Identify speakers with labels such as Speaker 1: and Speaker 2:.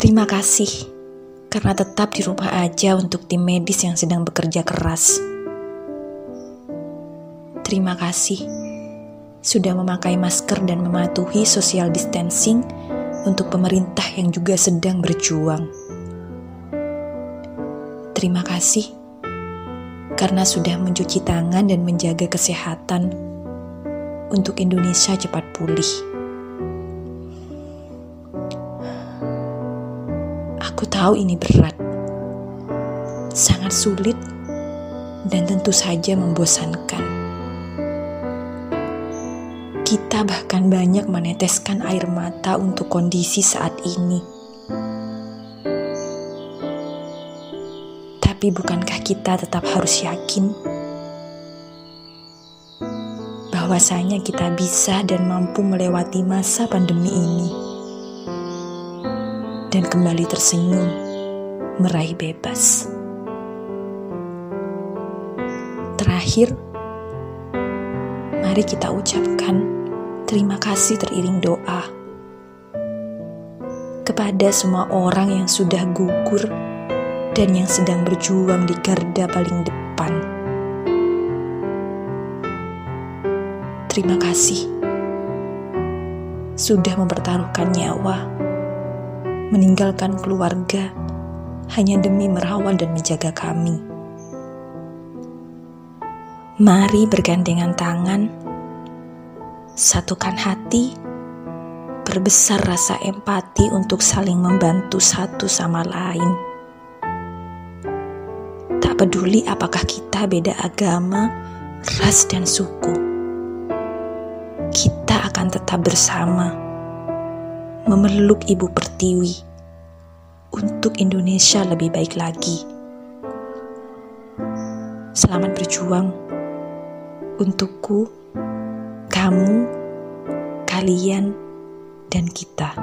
Speaker 1: Terima kasih karena tetap di rumah aja untuk tim medis yang sedang bekerja keras. Terima kasih sudah memakai masker dan mematuhi social distancing untuk pemerintah yang juga sedang berjuang. Terima kasih karena sudah mencuci tangan dan menjaga kesehatan untuk Indonesia cepat pulih. Aku tahu ini berat, sangat sulit, dan tentu saja membosankan. Kita bahkan banyak meneteskan air mata untuk kondisi saat ini. Tapi, bukankah kita tetap harus yakin bahwasanya kita bisa dan mampu melewati masa pandemi ini? Dan kembali tersenyum, meraih bebas. Terakhir, mari kita ucapkan terima kasih teriring doa kepada semua orang yang sudah gugur dan yang sedang berjuang di garda paling depan. Terima kasih sudah mempertaruhkan nyawa meninggalkan keluarga hanya demi merawat dan menjaga kami. Mari bergandengan tangan, satukan hati, berbesar rasa empati untuk saling membantu satu sama lain. Tak peduli apakah kita beda agama, ras, dan suku, kita akan tetap bersama memeluk Ibu Pertiwi untuk Indonesia lebih baik lagi. Selamat berjuang untukku, kamu, kalian, dan kita.